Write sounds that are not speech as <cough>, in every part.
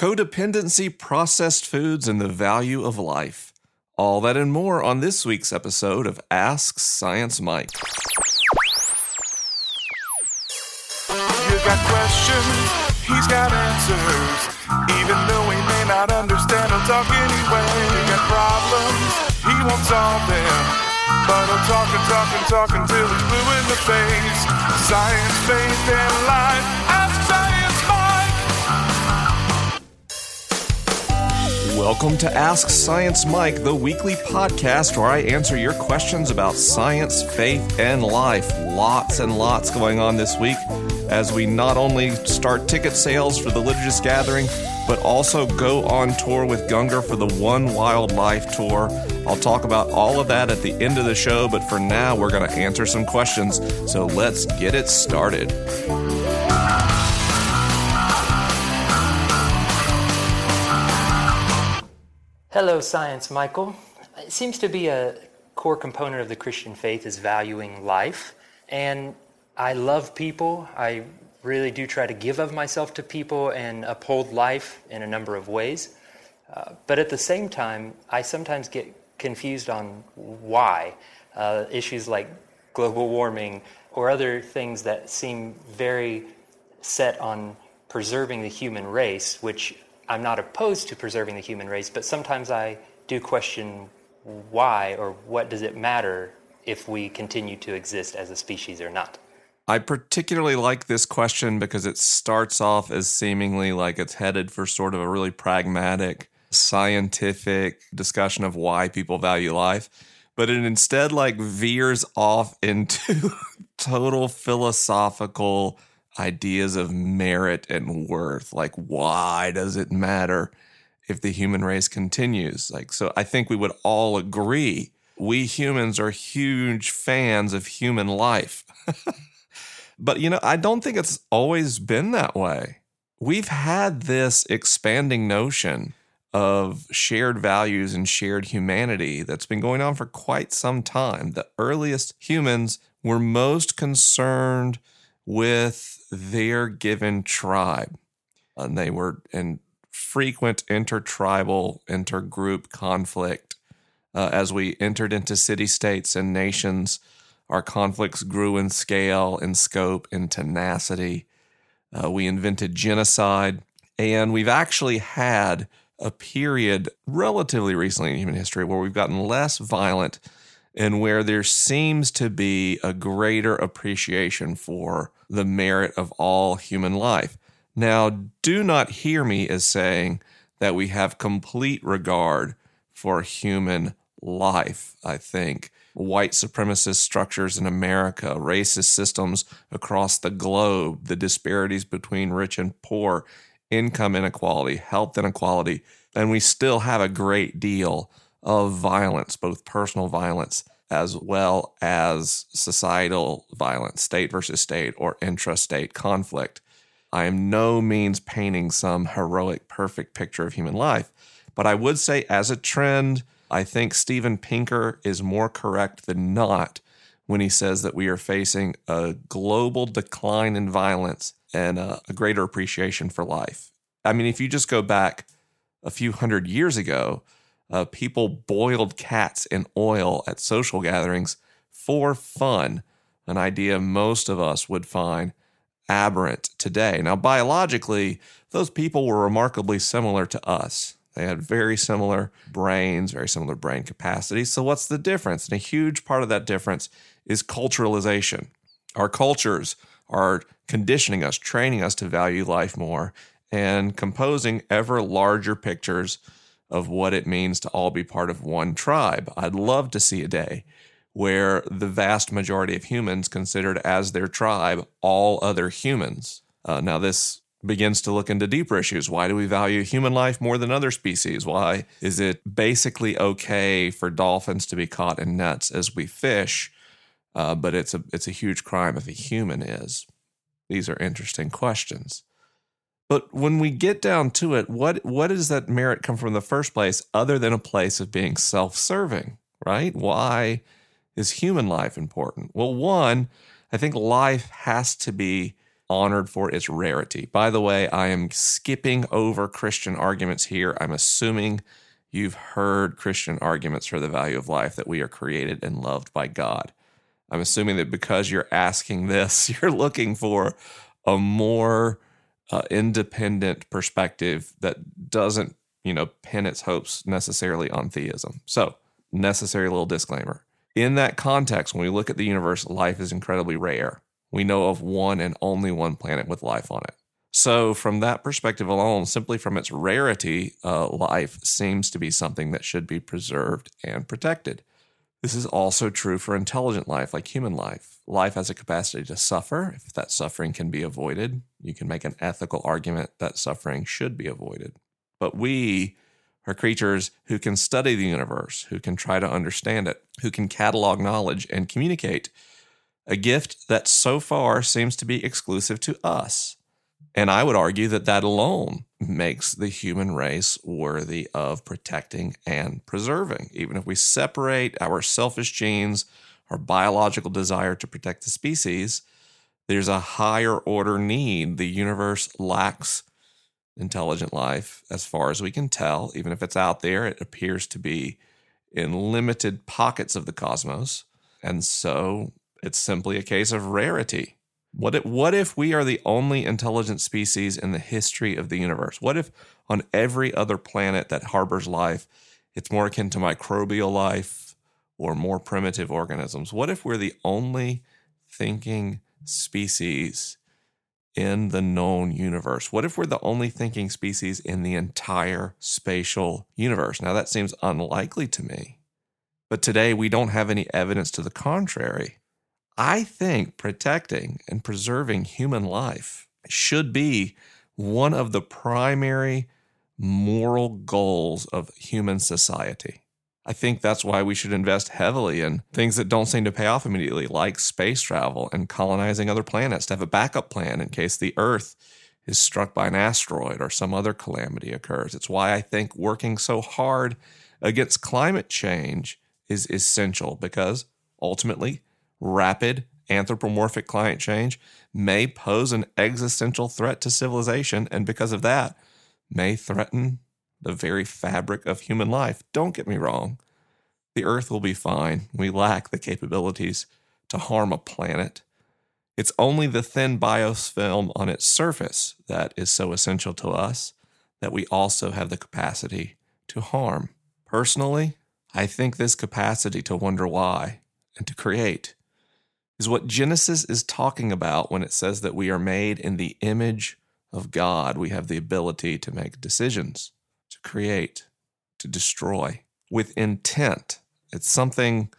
codependency, processed foods, and the value of life. All that and more on this week's episode of Ask Science Mike. You got questions, he's got answers. Even though he may not understand, talk anyway. You got problems, he won't solve them. But until he's blue in the face. Science, faith, and life. Welcome to Ask Science Mike, the weekly podcast where I answer your questions about science, faith, and life. Lots and lots going on this week as we not only start ticket sales for the Liturgist Gathering, but also go on tour with Gungor for the One Wild Life Tour. I'll talk about all of that at the end of the show, but for now, we're going to answer some questions. So let's get it started. Hello, Science Michael. It seems to be a core component of the Christian faith is valuing life. And I love people. I really do try to give of myself to people and uphold life in a number of ways. Uh, but at the same time, I sometimes get confused on why. Uh, issues like global warming or other things that seem very set on preserving the human race, which I'm not opposed to preserving the human race, but sometimes I do question why or what does it matter if we continue to exist as a species or not. I particularly like this question because it starts off as seemingly like it's headed for sort of a really pragmatic, scientific discussion of why people value life, but it instead like veers off <laughs> into total philosophical ideas of merit and worth. Like, why does it matter if the human race continues? Like, so I think we would all agree we humans are huge fans of human life. <laughs> But, you know, I don't think it's always been that way. We've had this expanding notion of shared values and shared humanity that's been going on for quite some time. The earliest humans were most concerned with their given tribe, and they were in frequent intertribal, intergroup conflict. Uh, as we entered into city states and nations, our conflicts grew in scale, in scope, in tenacity. Uh, we invented genocide. And we've actually had a period relatively recently in human history where we've gotten less violent and where there seems to be a greater appreciation for the merit of all human life. Now, do not hear me as saying that we have complete regard for human life. I think white supremacist structures in America, racist systems across the globe, the disparities between rich and poor, income inequality, health inequality, and we still have a great deal of violence, both personal violence as well as societal violence, state versus state or intrastate conflict. I am no means painting some heroic, perfect picture of human life, but I would say, as a trend, I think Steven Pinker is more correct than not when he says that we are facing a global decline in violence and a, a greater appreciation for life. I mean, if you just go back a few hundred years ago, uh, people boiled cats in oil at social gatherings for fun, an idea most of us would find aberrant today. Now, biologically, those people were remarkably similar to us. They had very similar brains, very similar brain capacity. So, what's the difference? And a huge part of that difference is culturalization. Our cultures are conditioning us, training us to value life more, and composing ever larger pictures of what it means to all be part of one tribe. I'd love to see a day where the vast majority of humans considered as their tribe all other humans. Uh, now, this begins to look into deeper issues. Why do we value human life more than other species? Why is it basically okay for dolphins to be caught in nets as we fish, uh, but it's a it's a huge crime if a human is? These are interesting questions. But when we get down to it, what what does that merit come from in the first place, other than a place of being self-serving, right? Why is human life important? Well, one, I think life has to be honored for its rarity. By the way, I am skipping over Christian arguments here. I'm assuming you've heard Christian arguments for the value of life that we are created and loved by God. I'm assuming that because you're asking this, <laughs> you're looking for a more uh, independent perspective that doesn't, you know, pin its hopes necessarily on theism. So, necessary little disclaimer. In that context, when we look at the universe, life is incredibly rare. We know of one and only one planet with life on it. So, from that perspective alone, simply from its rarity, uh, life seems to be something that should be preserved and protected. This is also true for intelligent life, like human life. Life has a capacity to suffer. If that suffering can be avoided, you can make an ethical argument that suffering should be avoided. But we are creatures who can study the universe, who can try to understand it, who can catalog knowledge and communicate. A gift that so far seems to be exclusive to us. And I would argue that that alone makes the human race worthy of protecting and preserving. Even if we separate our selfish genes, our biological desire to protect the species, there's a higher order need. The universe lacks intelligent life as far as we can tell. Even if it's out there, it appears to be in limited pockets of the cosmos. And so it's simply a case of rarity. What if, what if we are the only intelligent species in the history of the universe? What if on every other planet that harbors life, it's more akin to microbial life or more primitive organisms? What if we're the only thinking species in the known universe? What if we're the only thinking species in the entire spatial universe? Now, that seems unlikely to me. But today, we don't have any evidence to the contrary. I think protecting and preserving human life should be one of the primary moral goals of human society. I think that's why we should invest heavily in things that don't seem to pay off immediately, like space travel and colonizing other planets, to have a backup plan in case the Earth is struck by an asteroid or some other calamity occurs. It's why I think working so hard against climate change is essential because ultimately rapid anthropomorphic climate change may pose an existential threat to civilization, and because of that, may threaten the very fabric of human life. Don't get me wrong, the Earth will be fine. We lack the capabilities to harm a planet. It's only the thin biofilm on its surface that is so essential to us that we also have the capacity to harm. Personally, I think this capacity to wonder why and to create is what Genesis is talking about when it says that we are made in the image of God. We have the ability to make decisions, to create, to destroy with intent. It's something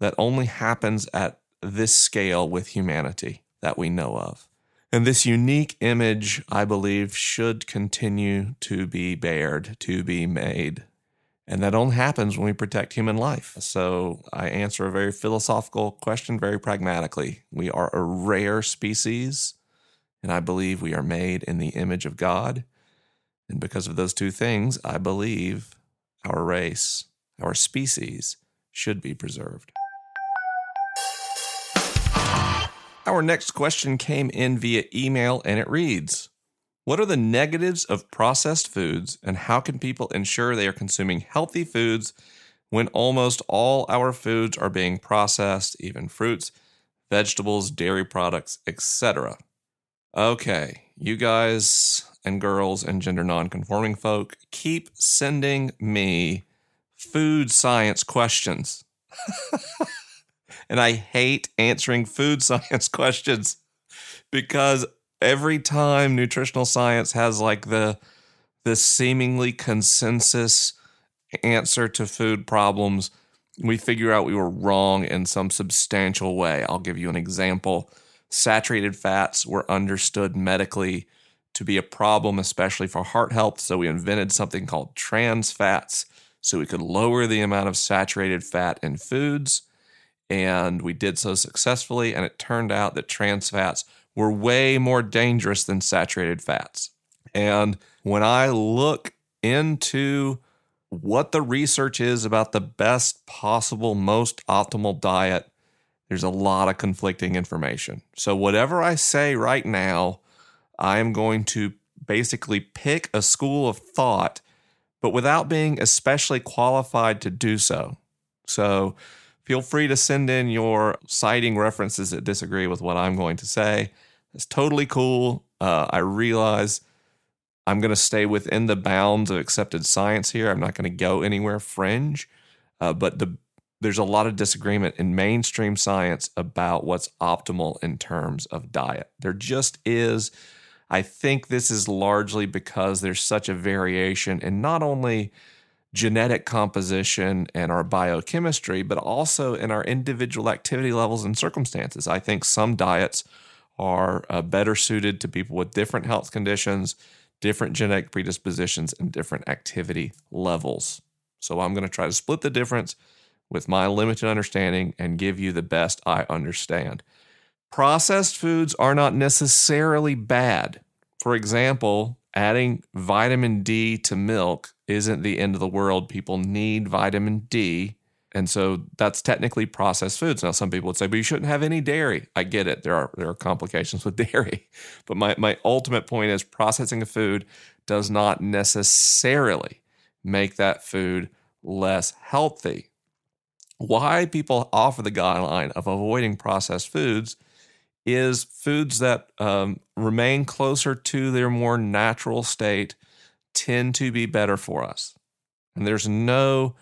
that only happens at this scale with humanity that we know of. And this unique image, I believe, should continue to be bared, to be made and that only happens when we protect human life. So I answer a very philosophical question very pragmatically. We are a rare species, and I believe we are made in the image of God. And because of those two things, I believe our race, our species, should be preserved. Our next question came in via email and it reads what are the negatives of processed foods, and how can people ensure they are consuming healthy foods when almost all our foods are being processed, even fruits, vegetables, dairy products, etc.? Okay, you guys and girls and gender nonconforming folk, keep sending me food science questions. <laughs> and I hate answering food <laughs> science questions because every time nutritional science has like the the seemingly consensus answer to food problems, we figure out we were wrong in some substantial way. I'll give you an example. Saturated fats were understood medically to be a problem, especially for heart health. So we invented something called trans fats so we could lower the amount of saturated fat in foods. And we did so successfully. And it turned out that trans fats were way more dangerous than saturated fats. And when I look into what the research is about the best possible, most optimal diet, there's a lot of conflicting information. So, whatever I say right now, I am going to basically pick a school of thought, but without being especially qualified to do so. So, feel free to send in your citing references that disagree with what I'm going to say. It's totally cool. Uh, I realize I'm going to stay within the bounds of accepted science here. I'm not going to go anywhere fringe. Uh, but the there's a lot of disagreement in mainstream science about what's optimal in terms of diet. There just is. I think this is largely because there's such a variation in not only genetic composition and our biochemistry, but also in our individual activity levels and circumstances. I think some diets are uh, better suited to people with different health conditions, different genetic predispositions, and different activity levels. So I'm going to try to split the difference with my limited understanding and give you the best I understand. Processed foods are not necessarily bad. For example, adding vitamin D to milk isn't the end of the world. People need vitamin D. And so that's technically processed foods. Now, some people would say, but you shouldn't have any dairy. I get it. There are there are complications with <laughs> dairy. But my, my ultimate point is processing a food does not necessarily make that food less healthy. Why people offer the guideline of avoiding processed foods is foods that um, remain closer to their more natural state tend to be better for us. And there's no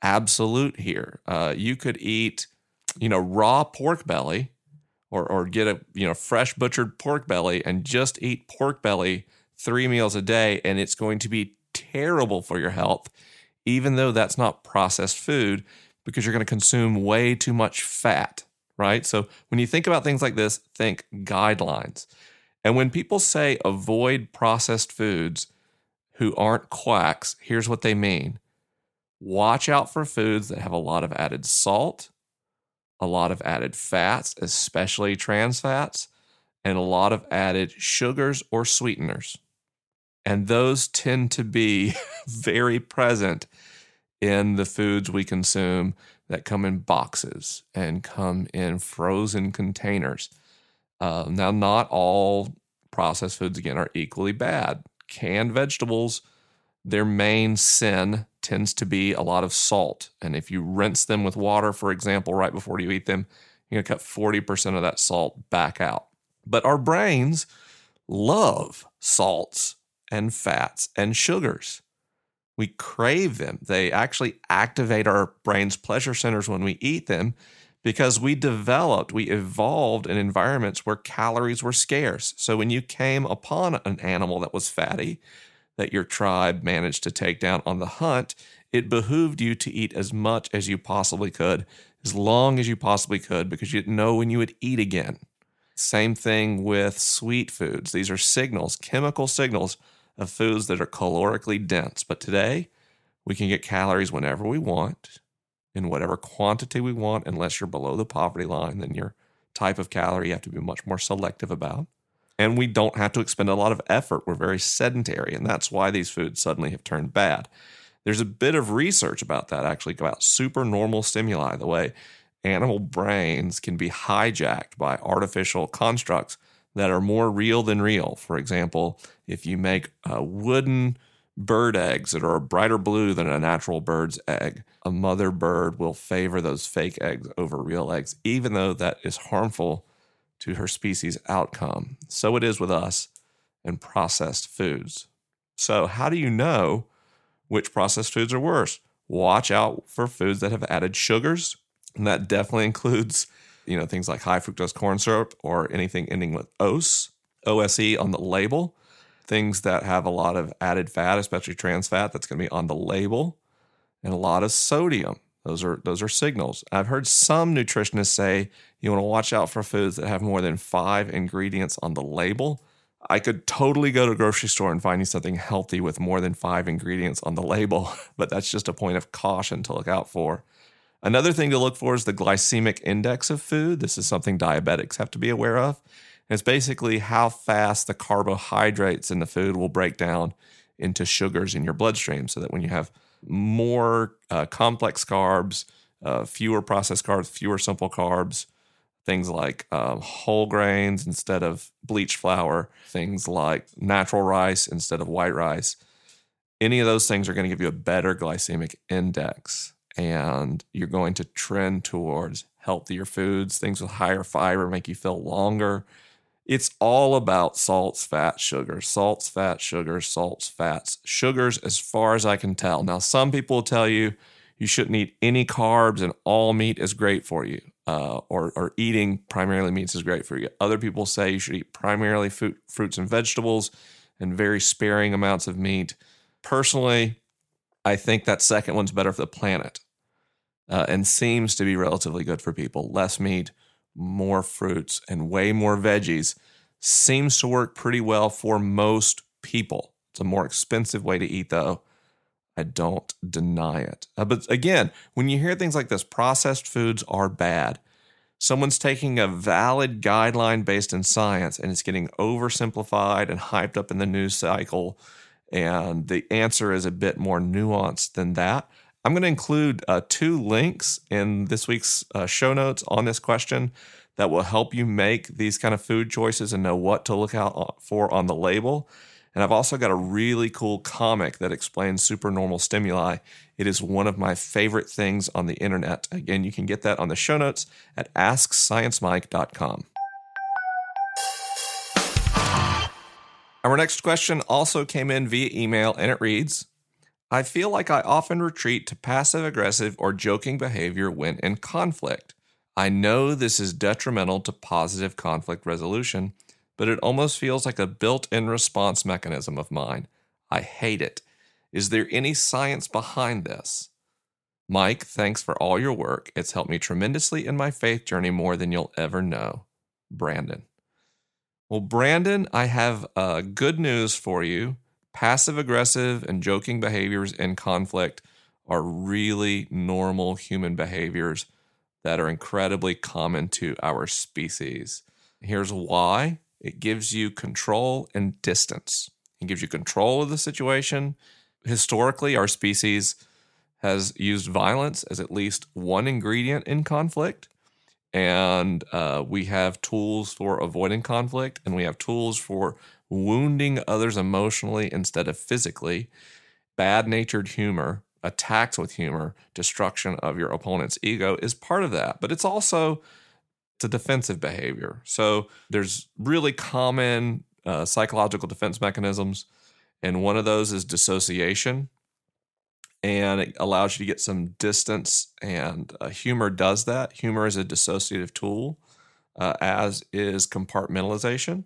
absolute here. Uh, you could eat, you know, raw pork belly or, or get a, you know, fresh butchered pork belly and just eat pork belly three meals a day, and it's going to be terrible for your health even though that's not processed food, because you're going to consume way too much fat, right? So when you think about things like this, think guidelines. And when people say avoid processed foods who aren't quacks, here's what they mean watch out for foods that have a lot of added salt, a lot of added fats, especially trans fats, and a lot of added sugars or sweeteners. And those tend to be <laughs> very present in the foods we consume that come in boxes and come in frozen containers. Uh, now, not all processed foods, again, are equally bad. Canned vegetables, their main sin tends to be a lot of salt. And if you rinse them with water, for example, right before you eat them, you're going to cut 40% of that salt back out. But our brains love salts and fats and sugars. We crave them. They actually activate our brain's pleasure centers when we eat them because we developed, we evolved in environments where calories were scarce. So when you came upon an animal that was fatty, that your tribe managed to take down on the hunt, it behooved you to eat as much as you possibly could, as long as you possibly could, because you didn't know when you would eat again. Same thing with sweet foods. These are signals, chemical signals of foods that are calorically dense. But today, we can get calories whenever we want, in whatever quantity we want, unless you're below the poverty line, then your type of calorie you have to be much more selective about. And we don't have to expend a lot of effort. We're very sedentary, and that's why these foods suddenly have turned bad. There's a bit of research about that actually about supernormal stimuli, the way animal brains can be hijacked by artificial constructs that are more real than real. For example, if you make a wooden bird eggs that are a brighter blue than a natural bird's egg, a mother bird will favor those fake eggs over real eggs, even though that is harmful to her species' outcome. So it is with us and processed foods. So, how do you know which processed foods are worse? Watch out for foods that have added sugars, and that definitely includes you know, things like high fructose corn syrup or anything ending with OS, OSE on the label. Things that have a lot of added fat, especially trans fat, that's going to be on the label, and a lot of sodium. Those are those are signals. I've heard some nutritionists say you want to watch out for foods that have more than five ingredients on the label. I could totally go to a grocery store and find you something healthy with more than five ingredients on the label, <laughs> but that's just a point of caution to look out for. Another thing to look for is the glycemic index of food. This is something diabetics have to be aware of. It's basically how fast the carbohydrates in the food will break down into sugars in your bloodstream so that when you have more uh, complex carbs, uh, fewer processed carbs, fewer simple carbs, things like um, whole grains instead of bleached flour, things like natural rice instead of white rice. Any of those things are going to give you a better glycemic index, and you're going to trend towards healthier foods. Things with higher fiber make you feel longer. It's all about salts, fats, sugars, salts, fats, sugars, salts, fats, sugars, as far as I can tell. Now, some people tell you you shouldn't eat any carbs and all meat is great for you, uh, or, or eating primarily meats is great for you. Other people say you should eat primarily fruit, fruits and vegetables and very sparing amounts of meat. Personally, I think that second one's better for the planet uh, and seems to be relatively good for people. Less meat, more fruits and way more veggies seems to work pretty well for most people. It's a more expensive way to eat, though. I don't deny it. Uh, but again, when you hear things like this, processed foods are bad. Someone's taking a valid guideline based in science and it's getting oversimplified and hyped up in the news cycle. And the answer is a bit more nuanced than that. I'm going to include uh, two links in this week's uh, show notes on this question that will help you make these kind of food choices and know what to look out uh, for on the label. And I've also got a really cool comic that explains supernormal stimuli. It is one of my favorite things on the internet. Again, you can get that on the show notes at AskScienceMike.com. Our next question also came in via email and it reads I feel like I often retreat to passive aggressive or joking behavior when in conflict. I know this is detrimental to positive conflict resolution, but it almost feels like a built in response mechanism of mine. I hate it. Is there any science behind this? Mike, thanks for all your work. It's helped me tremendously in my faith journey more than you'll ever know. Brandon. Well, Brandon, I have uh, good news for you passive aggressive and joking behaviors in conflict are really normal human behaviors that are incredibly common to our species. Here's why it gives you control and distance, it gives you control of the situation. Historically, our species has used violence as at least one ingredient in conflict. And uh, we have tools for avoiding conflict, and we have tools for wounding others emotionally instead of physically, bad natured humor, attacks with humor, destruction of your opponent's ego is part of that. But it's also it's a defensive behavior. So there's really common uh, psychological defense mechanisms, and one of those is dissociation. And it allows you to get some distance, and uh, humor does that. Humor is a dissociative tool, uh, as is compartmentalization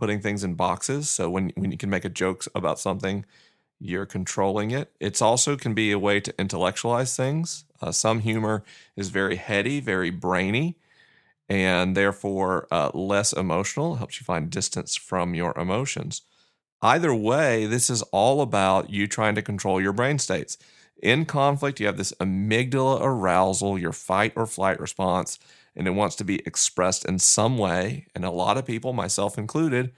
putting things in boxes. So when when you can make a joke about something, you're controlling it. It's also can be a way to intellectualize things. Uh, some humor is very heady, very brainy, and therefore uh, less emotional. Helps you find distance from your emotions. Either way, this is all about you trying to control your brain states. In conflict, you have this amygdala arousal, your fight or flight response and it wants to be expressed in some way. And a lot of people, myself included,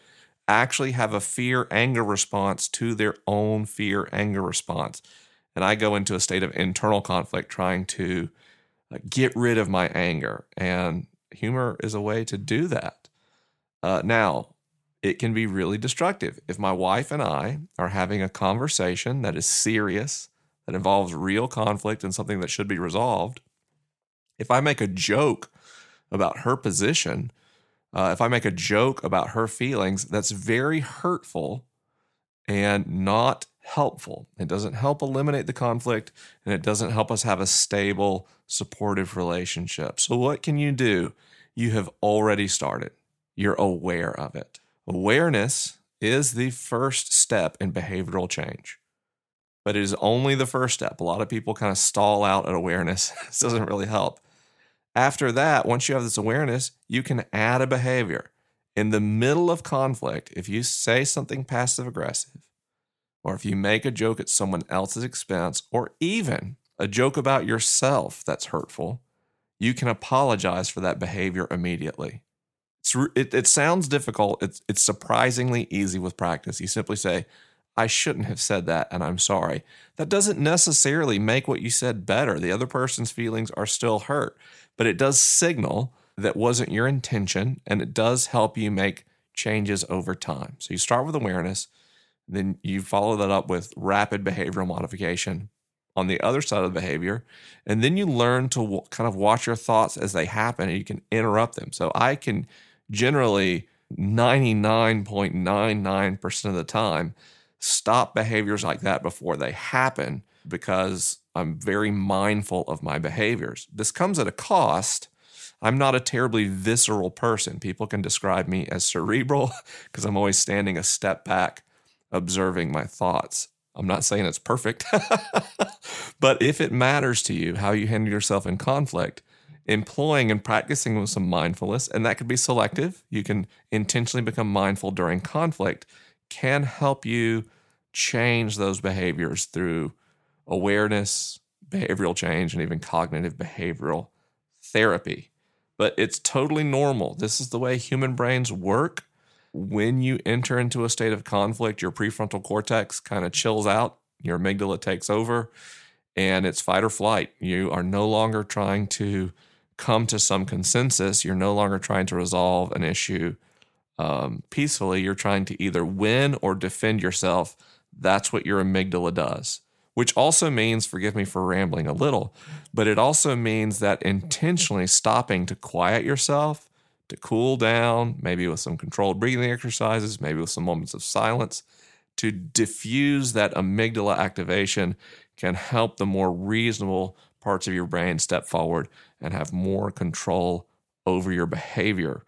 actually have a fear anger response to their own fear anger response. And I go into a state of internal conflict trying to get rid of my anger. And humor is a way to do that. Uh, now, it can be really destructive. If my wife and I are having a conversation that is serious, that involves real conflict and something that should be resolved, if I make a joke about her position, uh, if I make a joke about her feelings, that's very hurtful and not helpful. It doesn't help eliminate the conflict and it doesn't help us have a stable, supportive relationship. So, what can you do? You have already started, you're aware of it. Awareness is the first step in behavioral change, but it is only the first step. A lot of people kind of stall out at awareness, <laughs> this doesn't really help. After that, once you have this awareness, you can add a behavior. In the middle of conflict, if you say something passive aggressive, or if you make a joke at someone else's expense, or even a joke about yourself that's hurtful, you can apologize for that behavior immediately. It, it, sounds difficult. It's, it's surprisingly easy with practice. You simply say, I shouldn't have said that and I'm sorry. That doesn't necessarily make what you said better. The other person's feelings are still hurt but it does signal that wasn't your intention, and it does help you make changes over time. So you start with awareness, then you follow that up with rapid behavioral modification on the other side of the behavior, and then you learn to w- kind of watch your thoughts as they happen and you can interrupt them. So I can generally 99.99% of the time stop behaviors like that before they happen because I'm very mindful of my behaviors. This comes at a cost. I'm not a terribly visceral person. People can describe me as cerebral <laughs> because I'm always standing a step back, observing my thoughts. I'm not saying it's perfect, <laughs> but if it matters to you how you handle yourself in conflict, employing and practicing with some mindfulness, and that could be selective, you can intentionally become mindful during conflict, can help you change those behaviors through awareness, behavioral change, and even cognitive behavioral therapy. But it's totally normal. This is the way human brains work. When you enter into a state of conflict, your prefrontal cortex kind of chills out, your amygdala takes over, and it's fight or flight. You are no longer trying to come to some consensus. You're no longer trying to resolve an issue um, peacefully. You're trying to either win or defend yourself. That's what your amygdala does which also means, forgive me for rambling a little, but it also means that intentionally stopping to quiet yourself, to cool down, maybe with some controlled breathing exercises, maybe with some moments of silence, to diffuse that amygdala activation can help the more reasonable parts of your brain step forward and have more control over your behavior.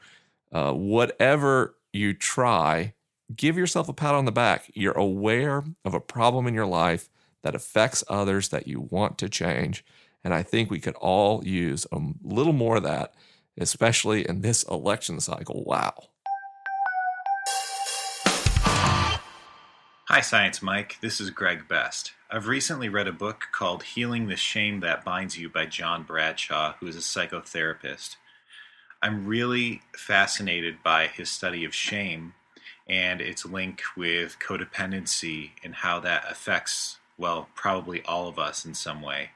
Uh, whatever you try, give yourself a pat on the back. You're aware of a problem in your life that affects others that you want to change. And I think we could all use a little more of that, especially in this election cycle. Wow. Hi, Science Mike. This is Greg Best. I've recently read a book called Healing the Shame That Binds You by John Bradshaw, who is a psychotherapist. I'm really fascinated by his study of shame and its link with codependency and how that affects well, probably all of us in some way.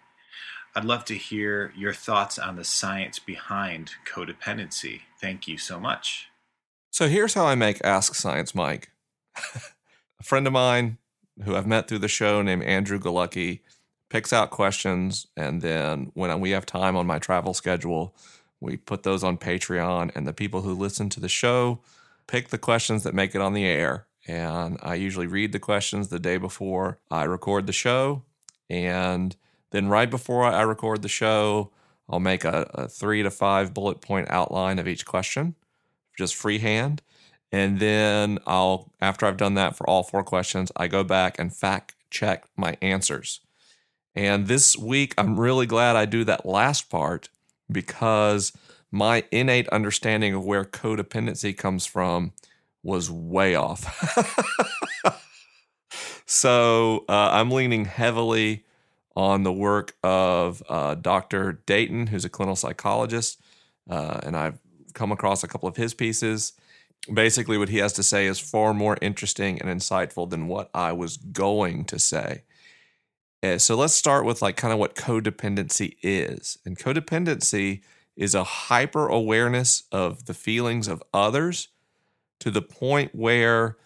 I'd love to hear your thoughts on the science behind codependency. Thank you so much. So here's how I make Ask Science Mike. <laughs> a friend of mine who I've met through the show named Andrew Galucki picks out questions, and then when we have time on my travel schedule, we put those on Patreon, and the people who listen to the show pick the questions that make it on the air and I usually read the questions the day before I record the show. And then right before I record the show, I'll make a, a three to five bullet point outline of each question, just freehand. And then I'll, after I've done that for all four questions, I go back and fact check my answers. And this week, I'm really glad I do that last part because my innate understanding of where codependency comes from was way off. <laughs> so uh, I'm leaning heavily on the work of uh, Dr. Dayton, who's a clinical psychologist, uh, and I've come across a couple of his pieces. Basically, what he has to say is far more interesting and insightful than what I was going to say. Uh, so let's start with like kind of what codependency is. And codependency is a hyper awareness of the feelings of others to the point where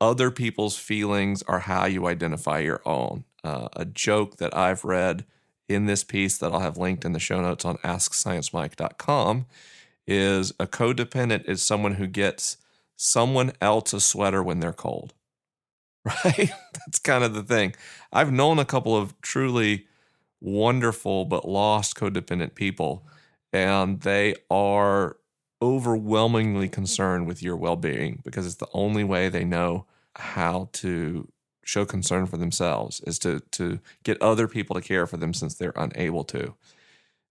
other people's feelings are how you identify your own. Uh, a joke that I've read in this piece that I'll have linked in the show notes on AskScienceMike.com is a codependent is someone who gets someone else a sweater when they're cold. <laughs> Right? That's kind of the thing. I've known a couple of truly wonderful but lost codependent people, and they are overwhelmingly concerned with your well being because it's the only way they know how to show concern for themselves is to, to get other people to care for them since they're unable to.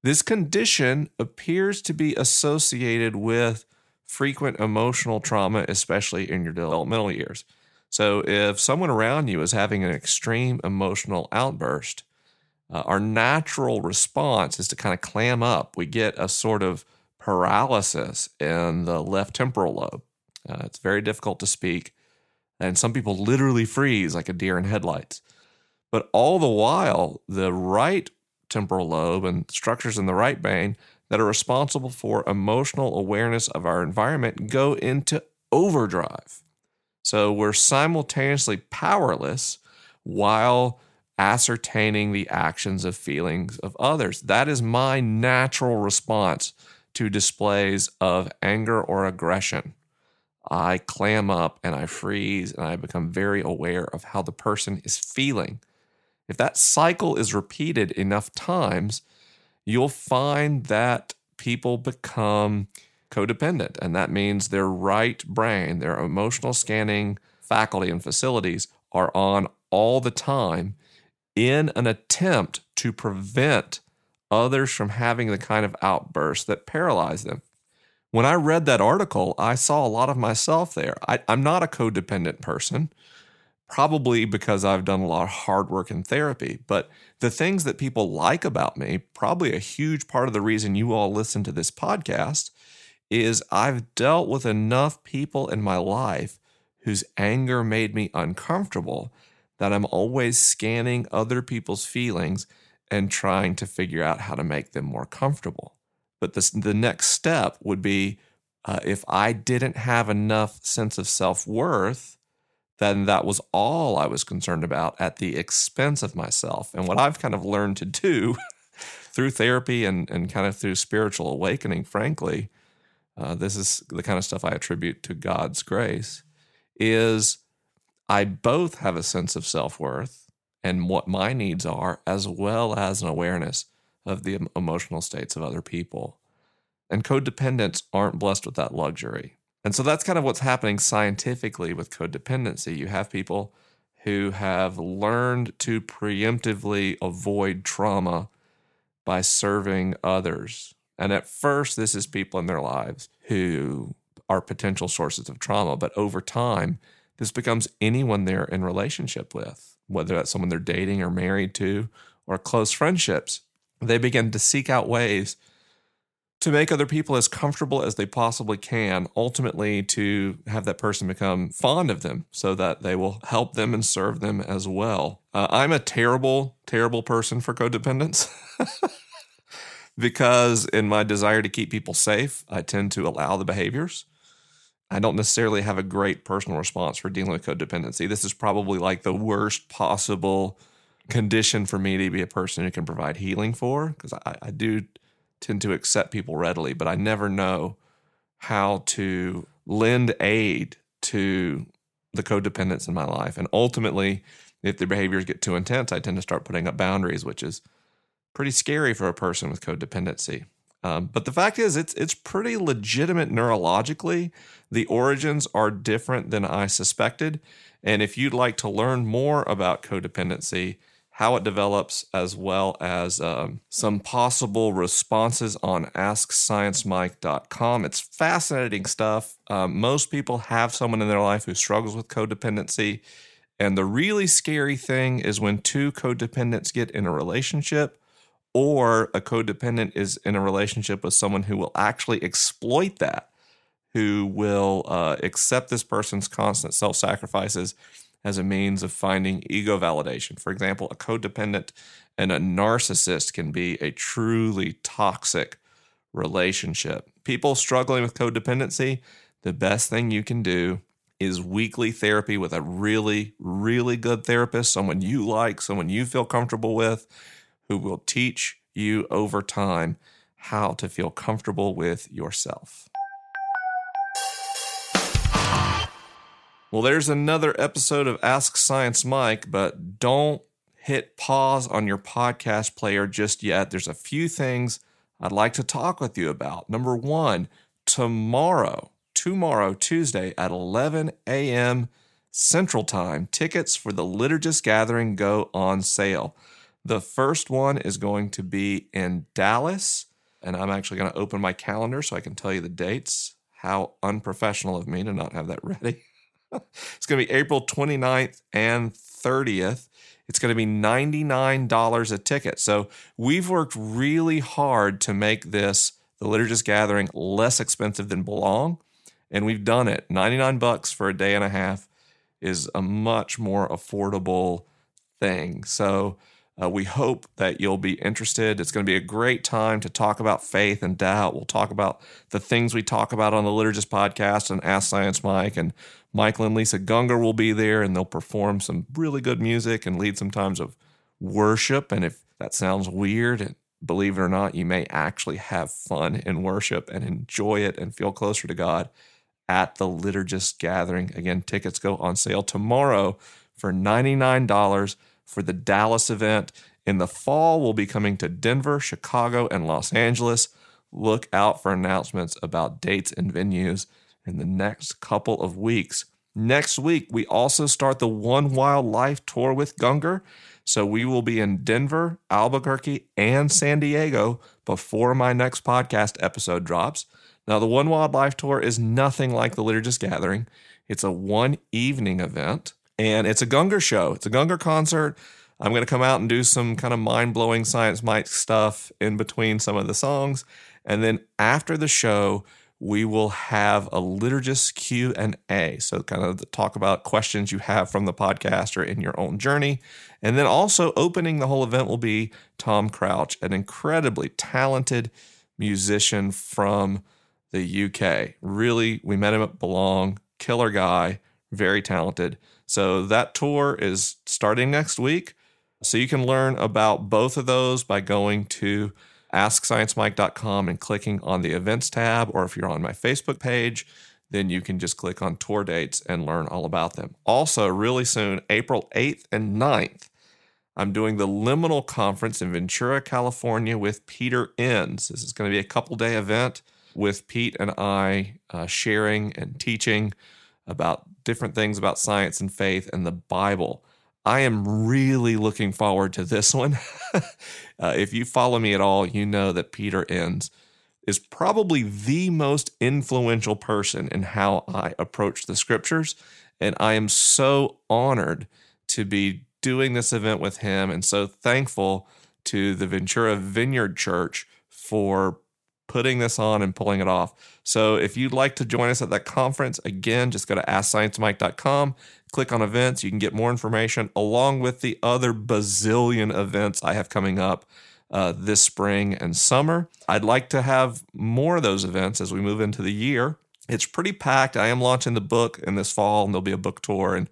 This condition appears to be associated with frequent emotional trauma, especially in your developmental years. So, if someone around you is having an extreme emotional outburst, uh, our natural response is to kind of clam up. We get a sort of paralysis in the left temporal lobe. Uh, it's very difficult to speak, and some people literally freeze like a deer in headlights. But all the while, the right temporal lobe and structures in the right brain that are responsible for emotional awareness of our environment go into overdrive. So we're simultaneously powerless while ascertaining the actions of feelings of others. That is my natural response to displays of anger or aggression. I clam up and I freeze and I become very aware of how the person is feeling. If that cycle is repeated enough times, you'll find that people become codependent. And that means their right brain, their emotional scanning faculty and facilities are on all the time in an attempt to prevent others from having the kind of outbursts that paralyze them. When I read that article, I saw a lot of myself there. I, am not a codependent person, probably because I've done a lot of hard work in therapy. But the things that people like about me, probably a huge part of the reason you all listen to this podcast, is I've dealt with enough people in my life whose anger made me uncomfortable that I'm always scanning other people's feelings and trying to figure out how to make them more comfortable. But this, the next step would be uh, if I didn't have enough sense of self worth, then that was all I was concerned about at the expense of myself. And what I've kind of learned to do <laughs> through therapy and, and kind of through spiritual awakening, frankly, uh, this is the kind of stuff I attribute to God's grace, is I both have a sense of self worth and what my needs are, as well as an awareness of the emotional states of other people. And codependents aren't blessed with that luxury. And so that's kind of what's happening scientifically with codependency. You have people who have learned to preemptively avoid trauma by serving others. And at first, this is people in their lives who are potential sources of trauma. But over time, this becomes anyone they're in relationship with, whether that's someone they're dating or married to or close friendships they begin to seek out ways to make other people as comfortable as they possibly can, ultimately to have that person become fond of them so that they will help them and serve them as well. Uh, I'm a terrible, terrible person for codependence. <laughs> because in my desire to keep people safe, I tend to allow the behaviors. I don't necessarily have a great personal response for dealing with codependency. This is probably like the worst possible condition for me to be a person who can provide healing for because I, I do tend to accept people readily, but I never know how to lend aid to the codependence in my life. And ultimately, if the behaviors get too intense, I tend to start putting up boundaries, which is pretty scary for a person with codependency. Um, but the fact is, it's it's pretty legitimate neurologically. The origins are different than I suspected. And if you'd like to learn more about codependency, how it develops, as well as um, some possible responses on AskScienceMike.com. It's fascinating stuff. Um, most people have someone in their life who struggles with codependency. And the really scary thing is when two codependents get in a relationship or a codependent is in a relationship with someone who will actually exploit that, who will uh, accept this person's constant self sacrifices as a means of finding ego validation. For example, a codependent and a narcissist can be a truly toxic relationship. People struggling with codependency, the best thing you can do is weekly therapy with a really, really good therapist, someone you like, someone you feel comfortable with, who will teach you over time how to feel comfortable with yourself. Well, there's another episode of Ask Science Mike, but don't hit pause on your podcast player just yet. There's a few things I'd like to talk with you about. Number one, tomorrow, tomorrow, Tuesday at 11 a.m. Central Time, tickets for the Liturgist Gathering go on sale. The first one is going to be in Dallas, and I'm actually going to open my calendar so I can tell you the dates. How unprofessional of me to not have that <laughs> ready it's going to be April 29th and 30th. It's going to be $99 a ticket. So we've worked really hard to make this, the Liturgist Gathering, less expensive than Belong. And we've done it. 99 bucks for a day and a half is a much more affordable thing. So Uh, we hope that you'll be interested. It's going to be a great time to talk about faith and doubt. We'll talk about the things we talk about on the Liturgist podcast and Ask Science Mike. And Michael and Lisa Gungor will be there and they'll perform some really good music and lead some times of worship. And if that sounds weird, believe it or not, you may actually have fun in worship and enjoy it and feel closer to God at the Liturgist gathering. Again, tickets go on sale tomorrow for $99 for the Dallas event. In the fall, we'll be coming to Denver, Chicago, and Los Angeles. Look out for announcements about dates and venues in the next couple of weeks. Next week, we also start the One Wild Life tour with Gungor. So we will be in Denver, Albuquerque, and San Diego before my next podcast episode drops. Now, the One Wild Life tour is nothing like the Liturgist Gathering. It's a one evening event and it's a Gungor show. It's a Gungor concert. I'm going to come out and do some kind of mind blowing Science Mike stuff in between some of the songs. And then after the show, we will have a liturgist Q and A. So kind of talk about questions you have from the podcast or in your own journey. And then also opening the whole event will be Tom Crouch, an incredibly talented musician from the UK. Really, we met him at Belong, killer guy, very talented. So that tour is starting next week. So you can learn about both of those by going to AskScienceMike.com and clicking on the events tab, or if you're on my Facebook page, then you can just click on tour dates and learn all about them. Also, really soon, April 8th and 9th, I'm doing the Liminal Conference in Ventura, California with Peter Enns. This is going to be a couple day event with Pete and I uh, sharing and teaching about different things about science and faith and the Bible. I am really looking forward to this <laughs> one. uh, if you follow me at all, you know that Peter Enns is probably the most influential person in how I approach the scriptures. And I am so honored to be doing this event with him and so thankful to the Ventura Vineyard Church for putting this on and pulling it off. So if you'd like to join us at that conference, again, just go to AskScienceMike.com, click on events. You can get more information along with the other bazillion events I have coming up uh, this spring and summer. I'd like to have more of those events as we move into the year. It's pretty packed. I am launching the book in this fall, and there'll be a book tour and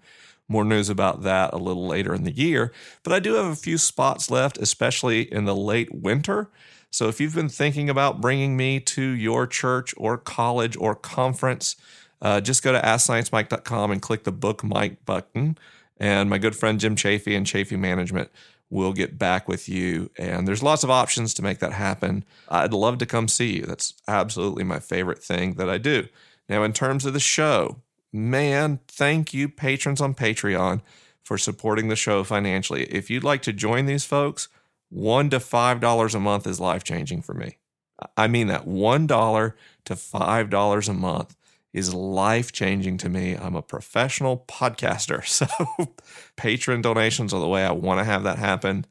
more news about that a little later in the year. But I do have a few spots left, especially in the late winter. So if you've been thinking about bringing me to your church or college or conference, uh, just go to AskScienceMike.com and click the Book Mike button. And my good friend Jim Chafee and Chafee Management will get back with you. And there's lots of options to make that happen. I'd love to come see you. That's absolutely my favorite thing that I do. Now, in terms of the show, man, thank you, patrons on Patreon, for supporting the show financially. If you'd like to join these folks, one to five dollars a month is life changing for me. I mean that one dollar to five dollars a month is life changing to me. I'm a professional podcaster, <laughs> so patron donations are the way I want to have that happen.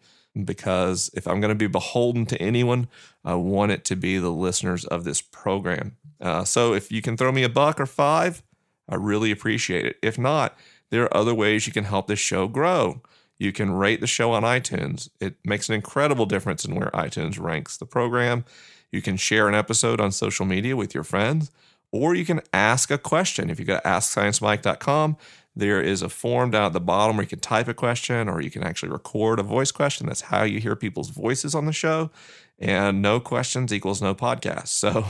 Because if I'm going to be beholden to anyone, I want it to be the listeners of this program. Uh, so if you can throw me a buck or five, I really appreciate it. If not, there are other ways you can help this show grow. You can rate the show on iTunes. It makes an incredible difference in where iTunes ranks the program. You can share an episode on social media with your friends, or you can ask a question. If you go to AskScienceMike.com, there is a form down at the bottom where you can type a question or you can actually record a voice question. That's how you hear people's voices on the show. And no questions equals no podcast. So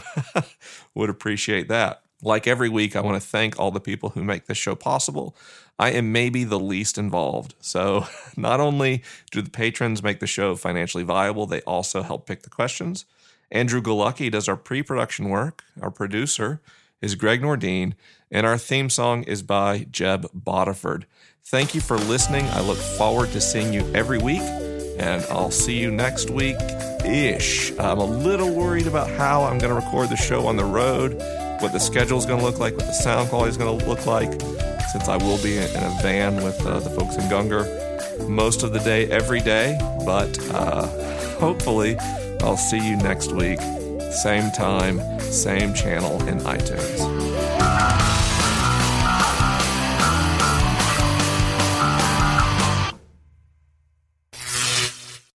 <laughs> would appreciate that. Like every week, I want to thank all the people who make this show possible. I am maybe the least involved. So, <laughs> not only do the patrons make the show financially viable, they also help pick the questions. Andrew Galucki does our pre production work. Our producer is Gregg Nordin, and our theme song is by Jeb Bodiford. Thank you for listening. I look forward to seeing you every week, and I'll see you next week ish. I'm a little worried about how I'm going to record the show on the road what the schedule is going to look like, what the sound quality is going to look like, since I will be in a van with uh, the folks in Gungor most of the day, every day. But uh, hopefully, I'll see you next week, same time, same channel in iTunes.